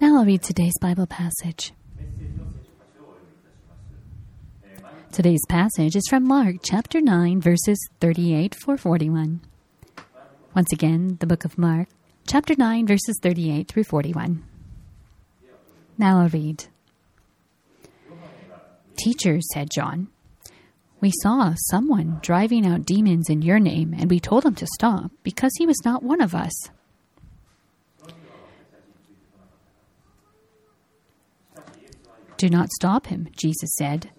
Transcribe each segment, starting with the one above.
Now I'll read today's Bible passage. Today's passage is from Mark chapter 9, verses 38 for 41. Once again, the book of Mark, chapter 9, verses 38 through 41. Now I'll read. Teacher, said John, we saw someone driving out demons in your name, and we told him to stop because he was not one of us. Do not stop him, Jesus said.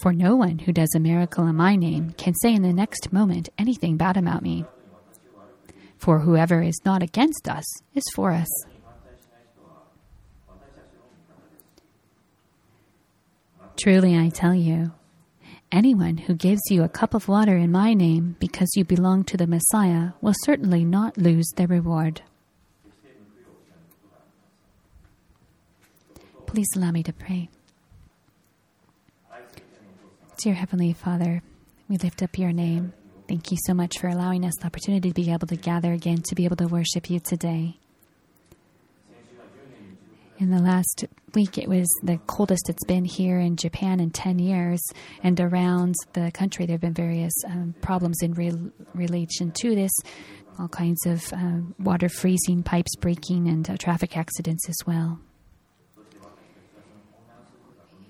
For no one who does a miracle in my name can say in the next moment anything bad about me. For whoever is not against us is for us. Truly, I tell you, anyone who gives you a cup of water in my name because you belong to the Messiah will certainly not lose their reward. Please allow me to pray. Dear Heavenly Father, we lift up your name. Thank you so much for allowing us the opportunity to be able to gather again to be able to worship you today. In the last week, it was the coldest it's been here in Japan in 10 years, and around the country, there have been various um, problems in re- relation to this all kinds of uh, water freezing, pipes breaking, and uh, traffic accidents as well.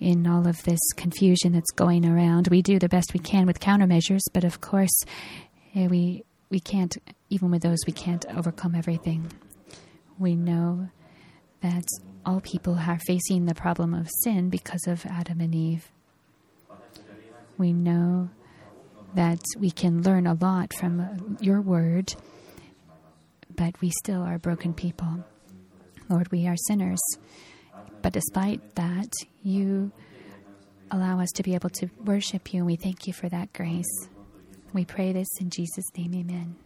In all of this confusion that's going around, we do the best we can with countermeasures, but of course, eh, we we can't. Even with those, we can't overcome everything. We know that all people are facing the problem of sin because of Adam and Eve. We know that we can learn a lot from your word, but we still are broken people. Lord, we are sinners. But despite that, you allow us to be able to worship you, and we thank you for that grace. We pray this in Jesus' name, amen.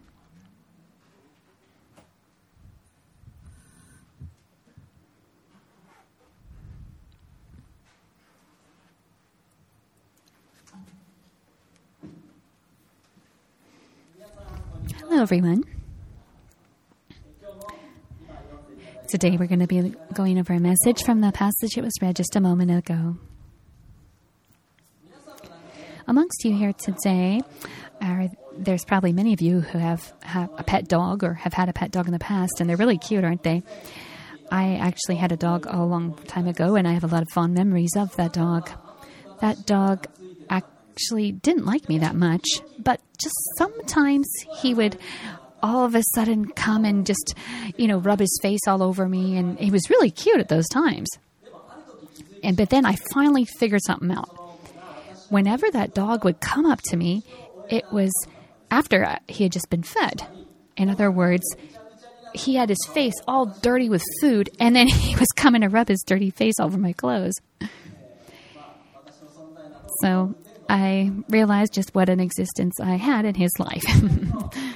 Hello, everyone. Today we're going to be going over a message from the passage that was read just a moment ago. Amongst you here today, are, there's probably many of you who have, have a pet dog or have had a pet dog in the past, and they're really cute, aren't they? I actually had a dog a long time ago, and I have a lot of fond memories of that dog. That dog actually didn't like me that much, but just sometimes he would all of a sudden come and just, you know, rub his face all over me, and he was really cute at those times. And but then I finally figured something out. Whenever that dog would come up to me, it was after he had just been fed. In other words, he had his face all dirty with food, and then he was coming to rub his dirty face all over my clothes. So I realized just what an existence I had in his life.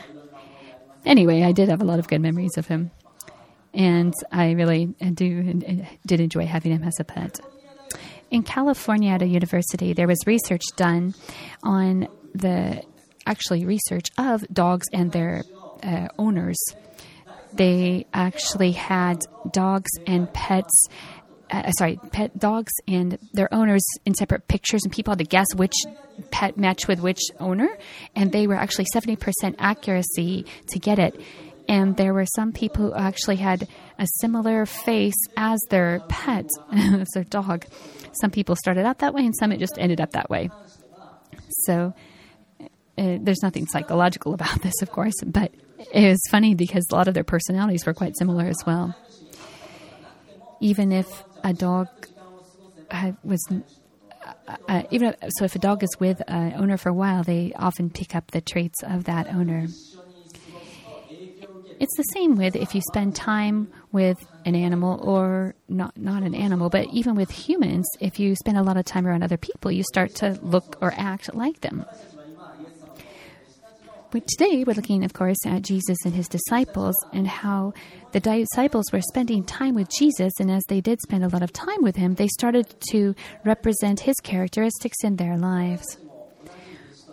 anyway, I did have a lot of good memories of him, and I really do did enjoy having him as a pet. In California, at a university, there was research done on the actually research of dogs and their uh, owners. They actually had dogs and pets uh, sorry, pet dogs and their owners in separate pictures, and people had to guess which pet matched with which owner, and they were actually 70% accuracy to get it. And there were some people who actually had a similar face as their pet, as their dog. Some people started out that way, and some it just ended up that way. So uh, there's nothing psychological about this, of course, but it was funny because a lot of their personalities were quite similar as well. Even if a dog was uh, uh, even so if a dog is with an owner for a while they often pick up the traits of that owner. It's the same with if you spend time with an animal or not not an animal but even with humans if you spend a lot of time around other people you start to look or act like them today we're looking, of course, at Jesus and his disciples and how the disciples were spending time with Jesus. And as they did spend a lot of time with him, they started to represent his characteristics in their lives.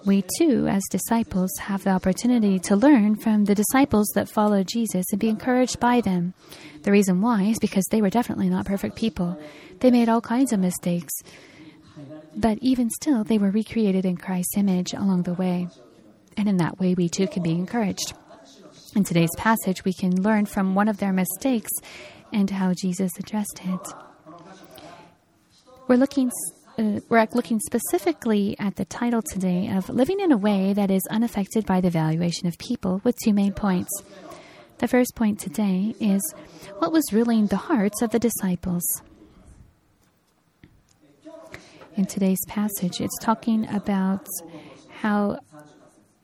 We too, as disciples, have the opportunity to learn from the disciples that follow Jesus and be encouraged by them. The reason why is because they were definitely not perfect people. They made all kinds of mistakes. But even still, they were recreated in Christ's image along the way. And in that way, we too can be encouraged. In today's passage, we can learn from one of their mistakes and how Jesus addressed it. We're looking uh, we're looking specifically at the title today of Living in a Way That Is Unaffected by the Valuation of People with two main points. The first point today is what was ruling the hearts of the disciples. In today's passage, it's talking about how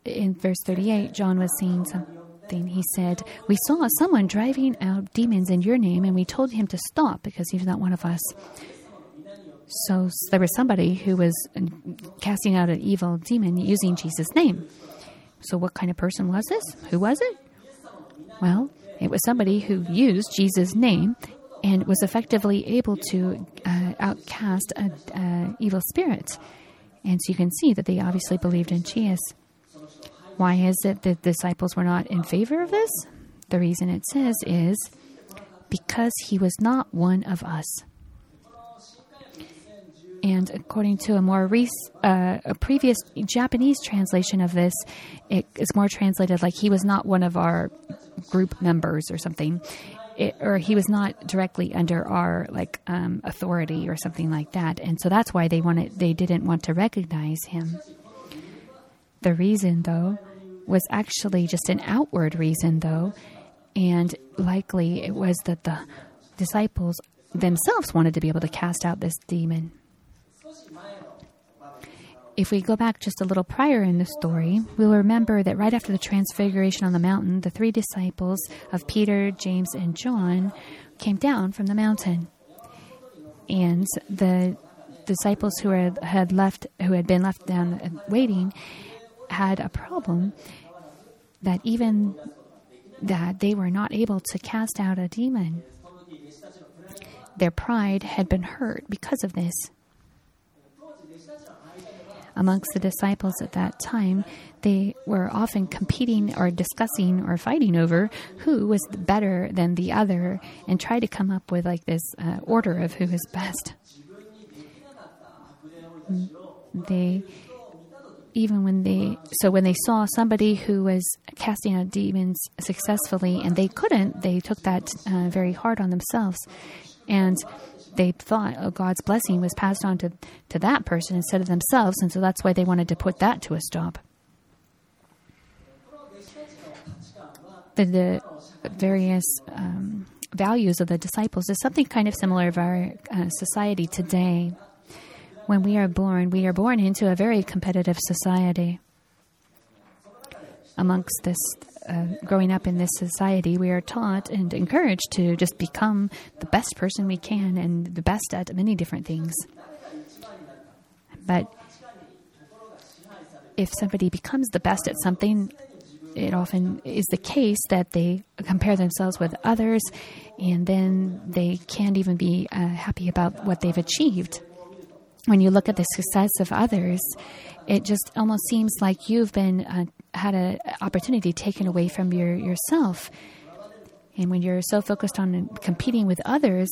in verse 38, John was saying something. He said, We saw someone driving out demons in your name, and we told him to stop because he's not one of us. So there was somebody who was casting out an evil demon using Jesus' name. So, what kind of person was this? Who was it? Well, it was somebody who used Jesus' name and was effectively able to uh, outcast an evil spirit. And so you can see that they obviously believed in Jesus. Why is it that the disciples were not in favor of this? The reason it says is because he was not one of us. And according to a more rec- uh, a previous Japanese translation of this, it is more translated like he was not one of our group members or something, it, or he was not directly under our like um, authority or something like that. And so that's why they wanted they didn't want to recognize him. The reason, though, was actually just an outward reason, though, and likely it was that the disciples themselves wanted to be able to cast out this demon. If we go back just a little prior in the story, we'll remember that right after the transfiguration on the mountain, the three disciples of Peter, James, and John came down from the mountain. And the disciples who had, left, who had been left down uh, waiting, had a problem that even that they were not able to cast out a demon. Their pride had been hurt because of this amongst the disciples at that time, they were often competing or discussing or fighting over who was better than the other and try to come up with like this uh, order of who is best. They even when they so when they saw somebody who was casting out demons successfully and they couldn't, they took that uh, very hard on themselves and they thought oh, God's blessing was passed on to, to that person instead of themselves, and so that's why they wanted to put that to a stop. The, the various um, values of the disciples is something kind of similar of our uh, society today. When we are born, we are born into a very competitive society. Amongst this uh, growing up in this society, we are taught and encouraged to just become the best person we can and the best at many different things. But if somebody becomes the best at something, it often is the case that they compare themselves with others and then they can't even be uh, happy about what they've achieved. When you look at the success of others, it just almost seems like you've been uh, had an opportunity taken away from your yourself. And when you're so focused on competing with others,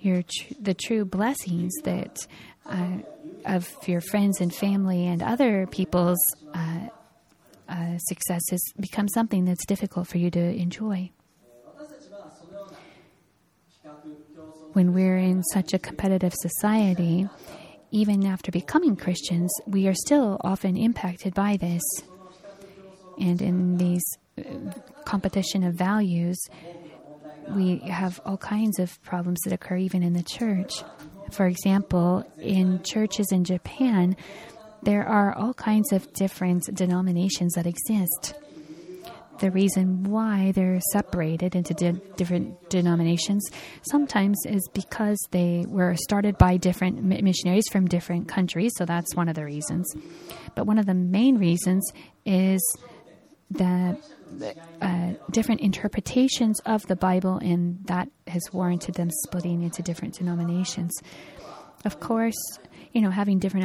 your tr- the true blessings that uh, of your friends and family and other people's uh, uh, successes become something that's difficult for you to enjoy. When we're in such a competitive society, even after becoming Christians, we are still often impacted by this. And in these uh, competition of values, we have all kinds of problems that occur even in the church. For example, in churches in Japan, there are all kinds of different denominations that exist the reason why they're separated into di- different denominations sometimes is because they were started by different missionaries from different countries, so that's one of the reasons. But one of the main reasons is that uh, different interpretations of the Bible, and that has warranted them splitting into different denominations. Of course, you know, having different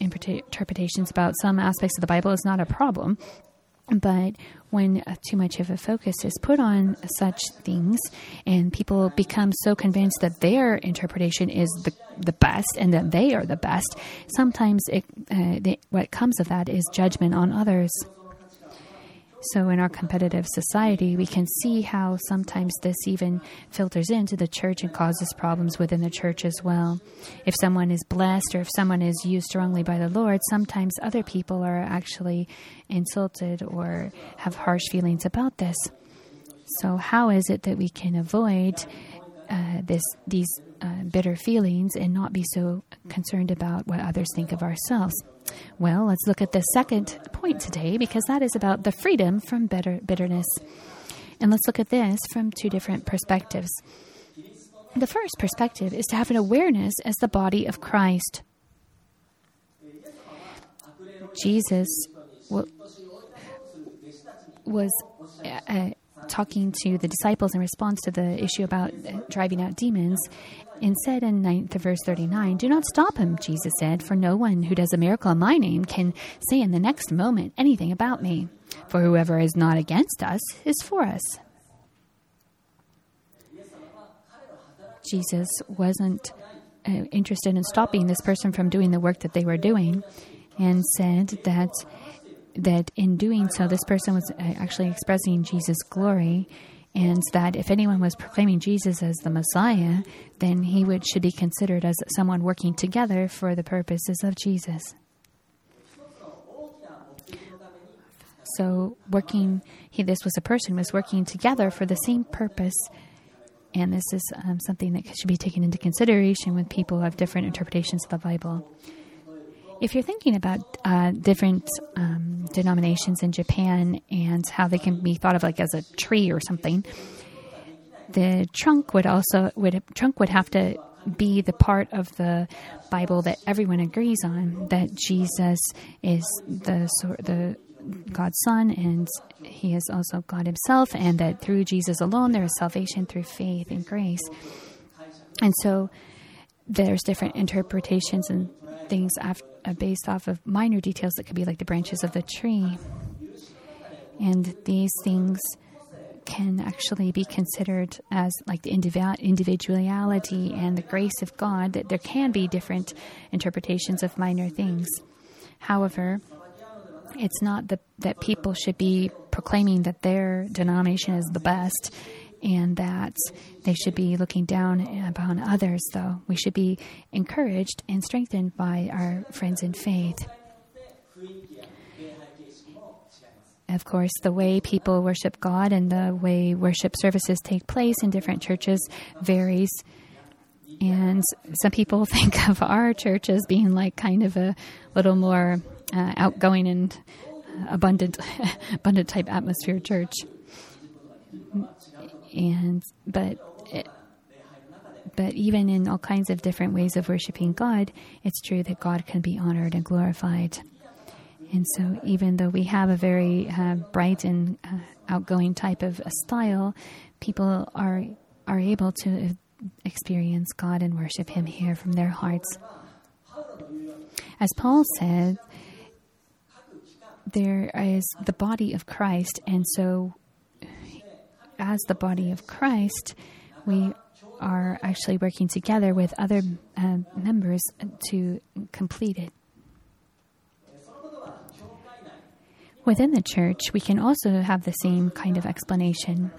interpretations about some aspects of the Bible is not a problem. But when uh, too much of a focus is put on such things and people become so convinced that their interpretation is the, the best and that they are the best, sometimes it, uh, they, what comes of that is judgment on others. So, in our competitive society, we can see how sometimes this even filters into the church and causes problems within the church as well. If someone is blessed or if someone is used strongly by the Lord, sometimes other people are actually insulted or have harsh feelings about this. So, how is it that we can avoid uh, this these uh, bitter feelings and not be so concerned about what others think of ourselves? Well, let's look at the second point today because that is about the freedom from bitter, bitterness. And let's look at this from two different perspectives. The first perspective is to have an awareness as the body of Christ. Jesus was uh, talking to the disciples in response to the issue about driving out demons and said in 9th verse 39, Do not stop him, Jesus said, for no one who does a miracle in my name can say in the next moment anything about me. For whoever is not against us is for us. Jesus wasn't uh, interested in stopping this person from doing the work that they were doing and said that that in doing so, this person was uh, actually expressing Jesus' glory, and that if anyone was proclaiming Jesus as the Messiah, then he would should be considered as someone working together for the purposes of Jesus. So, working, he, this was a person was working together for the same purpose, and this is um, something that should be taken into consideration when people who have different interpretations of the Bible. If you're thinking about uh, different um, denominations in Japan and how they can be thought of like as a tree or something, the trunk would also would trunk would have to be the part of the Bible that everyone agrees on that Jesus is the the God's Son and He is also God Himself, and that through Jesus alone there is salvation through faith and grace. And so there's different interpretations and things uh, based off of minor details that could be like the branches of the tree. And these things can actually be considered as like the individuality and the grace of God, that there can be different interpretations of minor things. However, it's not the, that people should be proclaiming that their denomination is the best and that they should be looking down upon others, though. We should be encouraged and strengthened by our friends in faith. Of course, the way people worship God and the way worship services take place in different churches varies. And some people think of our church as being like kind of a little more uh, outgoing and abundant, abundant type atmosphere church and but but even in all kinds of different ways of worshiping God, it's true that God can be honored and glorified. And so, even though we have a very uh, bright and uh, outgoing type of style, people are are able to experience God and worship Him here from their hearts. As Paul said, there is the body of Christ, and so as the body of Christ, we are actually working together with other uh, members to complete it. Within the church, we can also have the same kind of explanation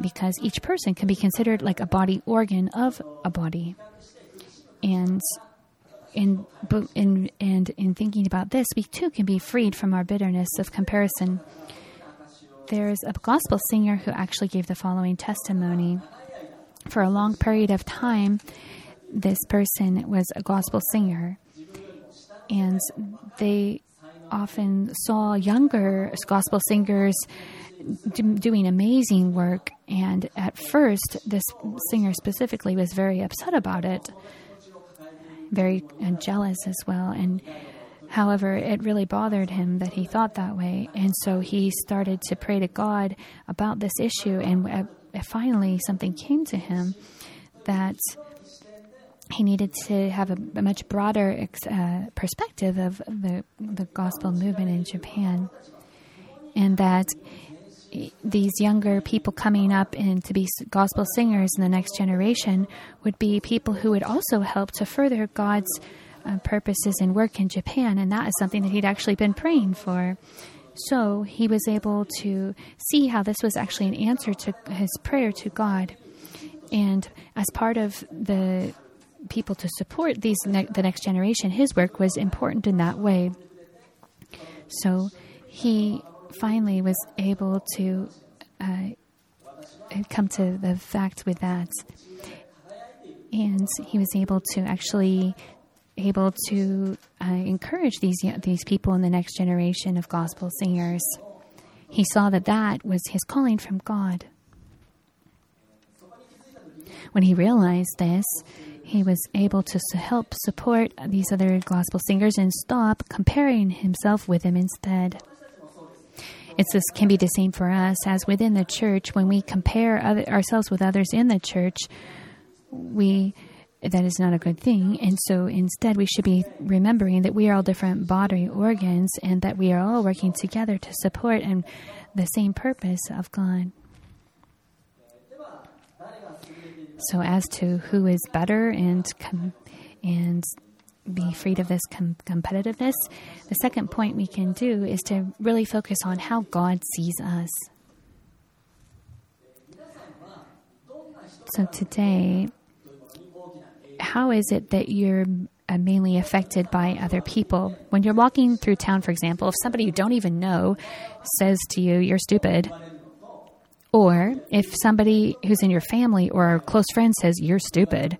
because each person can be considered like a body organ of a body. And in, in, and in thinking about this, we too can be freed from our bitterness of comparison there's a gospel singer who actually gave the following testimony. For a long period of time, this person was a gospel singer, and they often saw younger gospel singers doing amazing work. And at first, this singer specifically was very upset about it, very uh, jealous as well. And However, it really bothered him that he thought that way, and so he started to pray to God about this issue. And finally, something came to him that he needed to have a, a much broader ex, uh, perspective of the the gospel movement in Japan, and that these younger people coming up and to be gospel singers in the next generation would be people who would also help to further God's uh, purposes and work in Japan, and that is something that he'd actually been praying for. So he was able to see how this was actually an answer to his prayer to God. And as part of the people to support these ne- the next generation, his work was important in that way. So he finally was able to uh, come to the fact with that, and he was able to actually able to uh, encourage these these people in the next generation of gospel singers. He saw that that was his calling from God. When he realized this, he was able to help support these other gospel singers and stop comparing himself with them instead. It's this can be the same for us as within the church when we compare other, ourselves with others in the church, we that is not a good thing. And so instead, we should be remembering that we are all different bodily organs and that we are all working together to support and the same purpose of God. So, as to who is better and com- and be freed of this com- competitiveness, the second point we can do is to really focus on how God sees us. So today, how is it that you're uh, mainly affected by other people? When you're walking through town, for example, if somebody you don't even know says to you, "You're stupid," or if somebody who's in your family or a close friend says, "You're stupid,"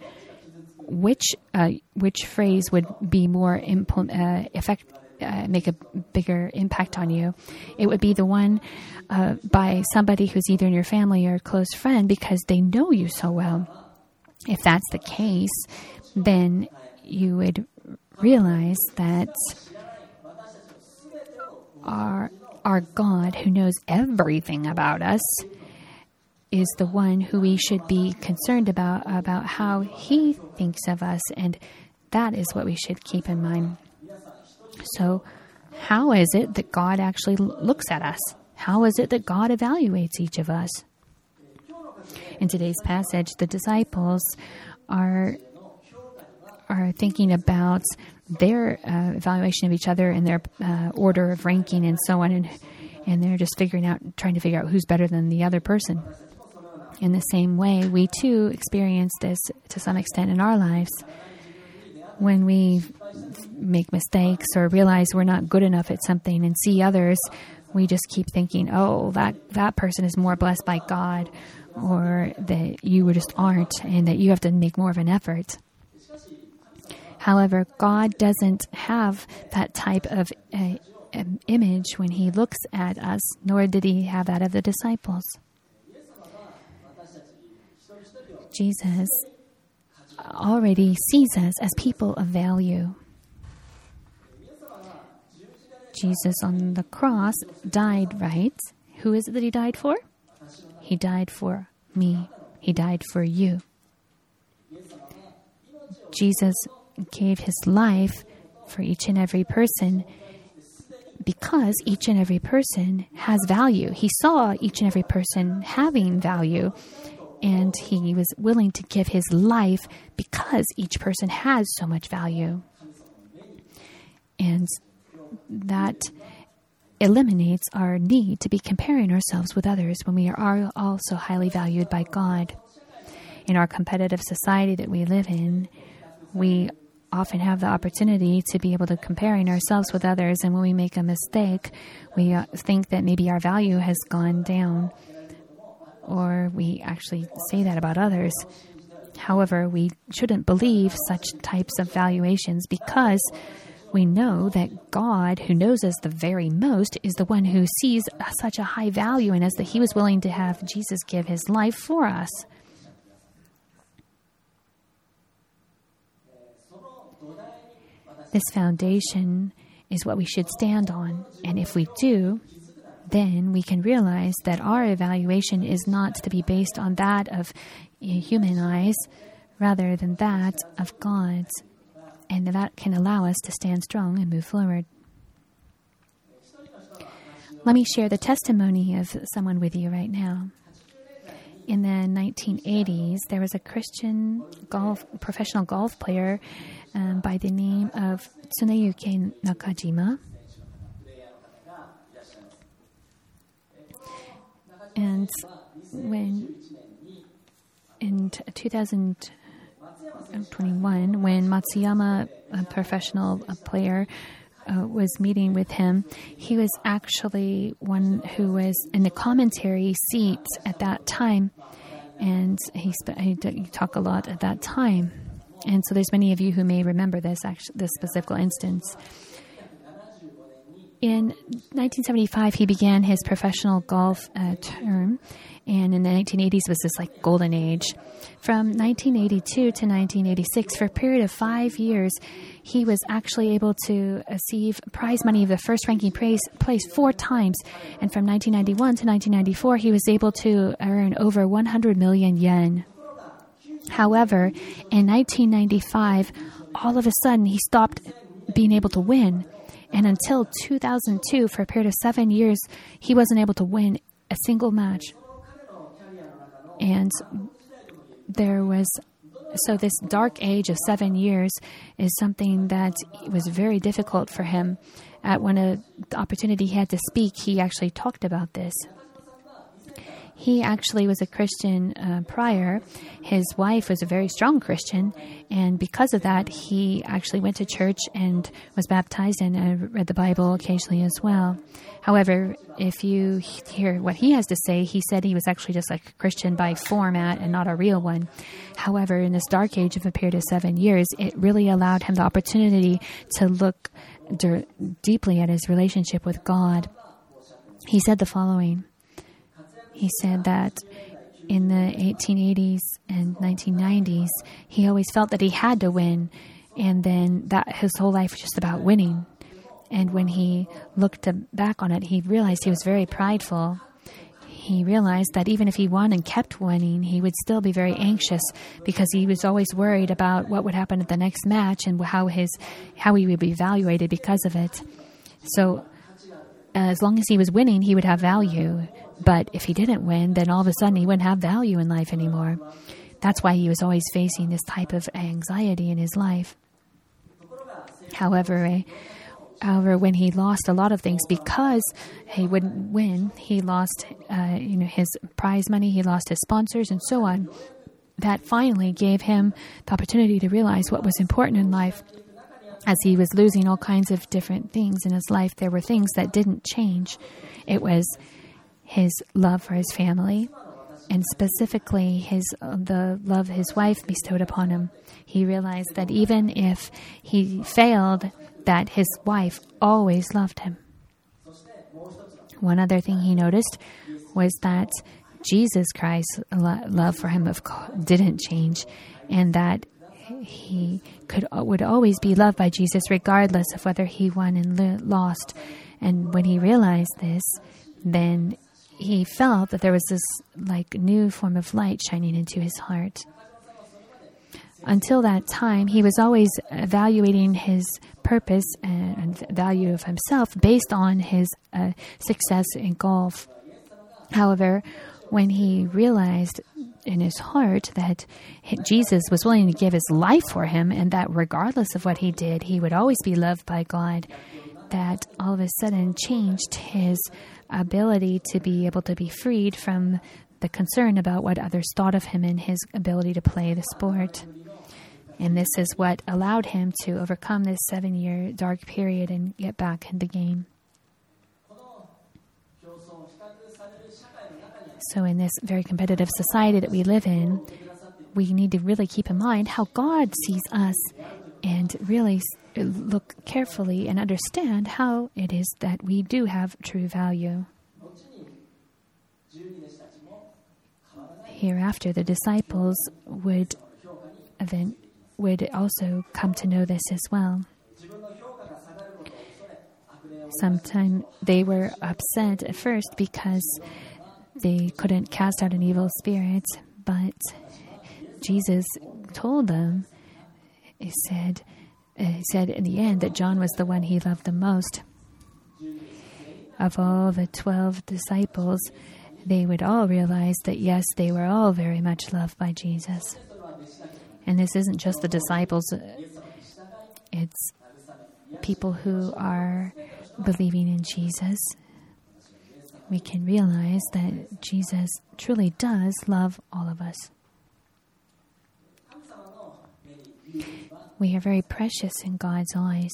which uh, which phrase would be more impl- uh, effect uh, make a bigger impact on you? It would be the one uh, by somebody who's either in your family or a close friend because they know you so well. If that's the case, then you would realize that our our God, who knows everything about us, is the one who we should be concerned about about how he thinks of us and that is what we should keep in mind. So how is it that god actually looks at us? How is it that god evaluates each of us in today's passage the disciples are are thinking about their uh, evaluation of each other and their uh, order of ranking and so on and and they're just figuring out trying to figure out who's better than the other person in the same way, we too experience this to some extent in our lives. When we make mistakes or realize we're not good enough at something and see others, we just keep thinking, oh, that, that person is more blessed by God, or that you just aren't, and that you have to make more of an effort. However, God doesn't have that type of uh, image when He looks at us, nor did He have that of the disciples. Jesus already sees us as people of value. Jesus on the cross died, right? Who is it that he died for? He died for me. He died for you. Jesus gave his life for each and every person because each and every person has value. He saw each and every person having value and he was willing to give his life because each person has so much value. And that eliminates our need to be comparing ourselves with others when we are also highly valued by God. In our competitive society that we live in, we often have the opportunity to be able to comparing ourselves with others and when we make a mistake we uh, think that maybe our value has gone down or we actually say that about others. However, we shouldn't believe such types of valuations because we know that God, who knows us the very most, is the one who sees such a high value in us that he was willing to have Jesus give his life for us. This foundation is what we should stand on, and if we do, then we can realize that our evaluation is not to be based on that of human eyes, rather than that of God. And that can allow us to stand strong and move forward. Let me share the testimony of someone with you right now. In the 1980s, there was a Christian golf professional golf player um, by the name of Tsuneyuki Nakajima. And when in 2021, when Matsuyama, a professional player, uh, was meeting with him, he was actually one who was in the commentary seat at that time, and he, sp- he, he talked a lot at that time. And so, there's many of you who may remember this actually, this specific instance. In 1975, he began his professional golf uh, term, and in the 1980s was this like golden age. From 1982 to 1986, for a period of five years, he was actually able to receive prize money of the first ranking place, place four times. And from 1991 to 1994, he was able to earn over 100 million yen. However, in 1995, all of a sudden he stopped being able to win. And until 2002, for a period of seven years, he wasn't able to win a single match. And there was so this dark age of seven years is something that was very difficult for him. At of the opportunity he had to speak, he actually talked about this. He actually was a Christian uh, prior. His wife was a very strong Christian, and because of that, he actually went to church and was baptized and uh, read the Bible occasionally as well. However, if you hear what he has to say, he said he was actually just like a Christian by format and not a real one. However, in this dark age of a period of seven years, it really allowed him the opportunity to look deeply at his relationship with God. He said the following. He said that in the 1880s and 1990s, he always felt that he had to win, and then that his whole life was just about winning. And when he looked back on it, he realized he was very prideful. He realized that even if he won and kept winning, he would still be very anxious because he was always worried about what would happen at the next match and how his how he would be evaluated because of it. So, as long as he was winning, he would have value. But if he didn't win, then all of a sudden he wouldn't have value in life anymore. That's why he was always facing this type of anxiety in his life. However, eh, however, when he lost a lot of things because he wouldn't win, he lost, uh, you know, his prize money, he lost his sponsors, and so on. That finally gave him the opportunity to realize what was important in life. As he was losing all kinds of different things in his life, there were things that didn't change. It was his love for his family, and specifically his the love his wife bestowed upon him. He realized that even if he failed, that his wife always loved him. One other thing he noticed was that Jesus Christ's love for him of didn't change, and that he could would always be loved by Jesus regardless of whether he won and lost. And when he realized this, then he felt that there was this like new form of light shining into his heart. Until that time, he was always evaluating his purpose and value of himself based on his uh, success in golf. However, when he realized in his heart that Jesus was willing to give his life for him and that regardless of what he did, he would always be loved by God, that all of a sudden changed his ability to be able to be freed from the concern about what others thought of him and his ability to play the sport. And this is what allowed him to overcome this seven year dark period and get back in the game. So, in this very competitive society that we live in, we need to really keep in mind how God sees us and really look carefully and understand how it is that we do have true value. Hereafter, the disciples would event, would also come to know this as well. Sometimes they were upset at first because they couldn't cast out an evil spirit, but Jesus told them, he said, Uh, he said in the end that John was the one he loved the most. Of all the 12 disciples, they would all realize that yes, they were all very much loved by Jesus. And this isn't just the disciples, it's people who are believing in Jesus. We can realize that Jesus truly does love all of us. We are very precious in God's eyes.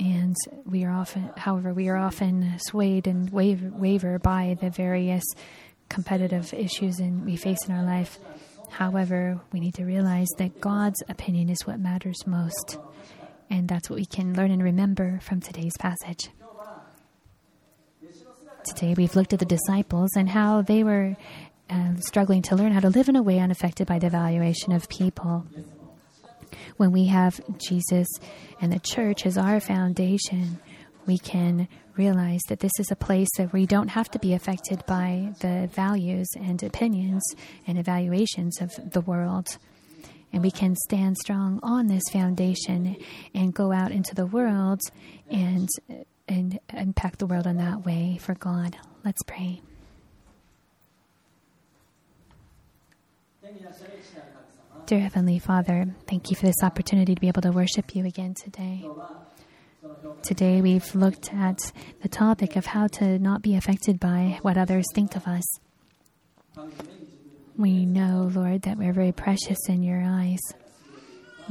And we are often, however, we are often swayed and waver, waver by the various competitive issues in, we face in our life. However, we need to realize that God's opinion is what matters most. And that's what we can learn and remember from today's passage. Today, we've looked at the disciples and how they were uh, struggling to learn how to live in a way unaffected by the valuation of people when we have Jesus and the church as our foundation, we can realize that this is a place that we don't have to be affected by the values and opinions and evaluations of the world. And we can stand strong on this foundation and go out into the world and, and impact the world in that way for God. Let's pray. Dear Heavenly Father, thank you for this opportunity to be able to worship you again today. Today we've looked at the topic of how to not be affected by what others think of us. We know, Lord, that we're very precious in your eyes,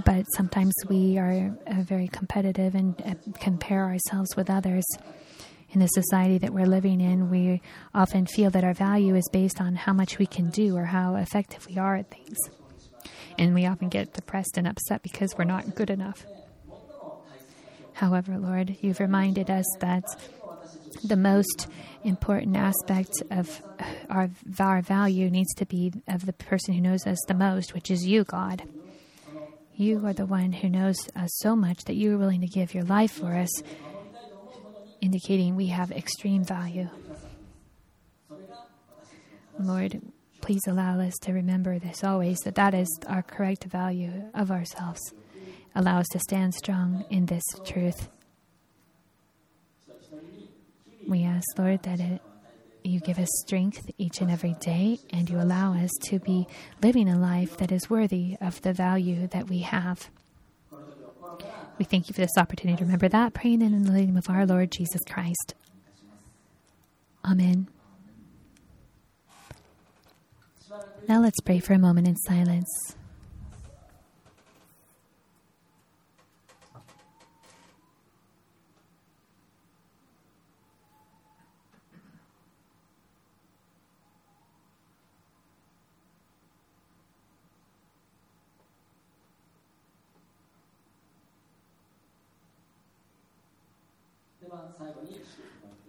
but sometimes we are uh, very competitive and uh, compare ourselves with others. In the society that we're living in, we often feel that our value is based on how much we can do or how effective we are at things. And we often get depressed and upset because we're not good enough. However, Lord, you've reminded us that the most important aspect of our, our value needs to be of the person who knows us the most, which is you, God. You are the one who knows us so much that you are willing to give your life for us, indicating we have extreme value. Lord, please allow us to remember this always that that is our correct value of ourselves. Allow us to stand strong in this truth. We ask, Lord, that it, you give us strength each and every day and you allow us to be living a life that is worthy of the value that we have. We thank you for this opportunity to remember that, praying in the name of our Lord Jesus Christ. Amen. Now let's pray for a moment in silence.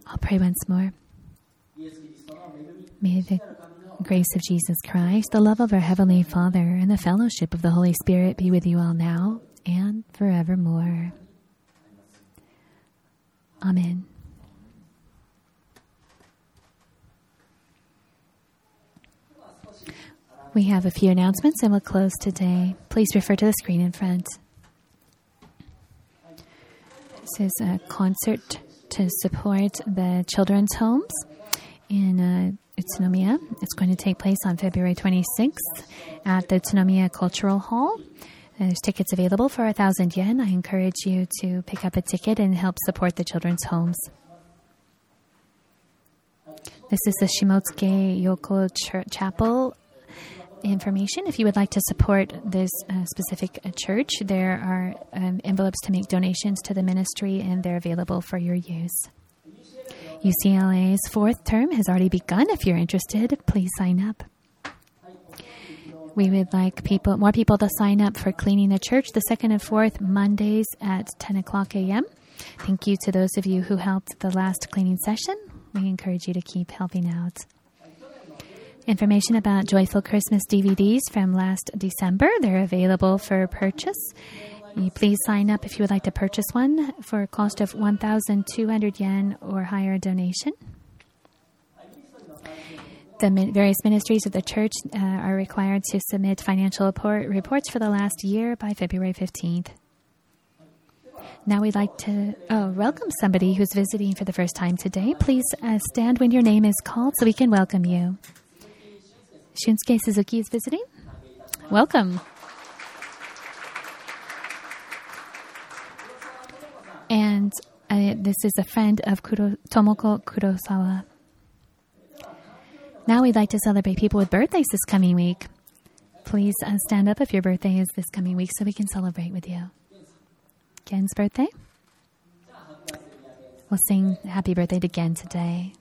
I'll pray once more. May the grace of Jesus Christ, the love of our Heavenly Father, and the fellowship of the Holy Spirit be with you all now and forevermore. Amen. We have a few announcements and we'll close today. Please refer to the screen in front. This is a concert to support the children's homes in uh, Utsunomiya. It's going to take place on February 26th at the Utsunomiya Cultural Hall. There's tickets available for a thousand yen. I encourage you to pick up a ticket and help support the children's homes. This is the Shimotsuke Yoko Ch- Chapel information. If you would like to support this uh, specific uh, church, there are um, envelopes to make donations to the ministry, and they're available for your use. UCLA's fourth term has already begun. If you're interested, please sign up. We would like people, more people to sign up for cleaning the church the second and fourth Mondays at 10 o'clock a.m. Thank you to those of you who helped the last cleaning session. We encourage you to keep helping out. Information about Joyful Christmas DVDs from last December. They're available for purchase. Please sign up if you would like to purchase one for a cost of 1,200 yen or higher donation. the various ministries of the church uh, are required to submit financial report- reports for the last year by February 15th. Now we'd like to oh, welcome somebody who's visiting for the first time today. Please uh, stand when your name is called so we can welcome you. Shunsuke Suzuki is visiting. Welcome. And uh, this is a friend of Kuro, Tomoko Kurosawa. Now we'd like to celebrate people with birthdays this coming week. Please uh, stand up if your birthday is this coming week so we can celebrate with you. Gen's birthday? We'll sing happy birthday to Gen today.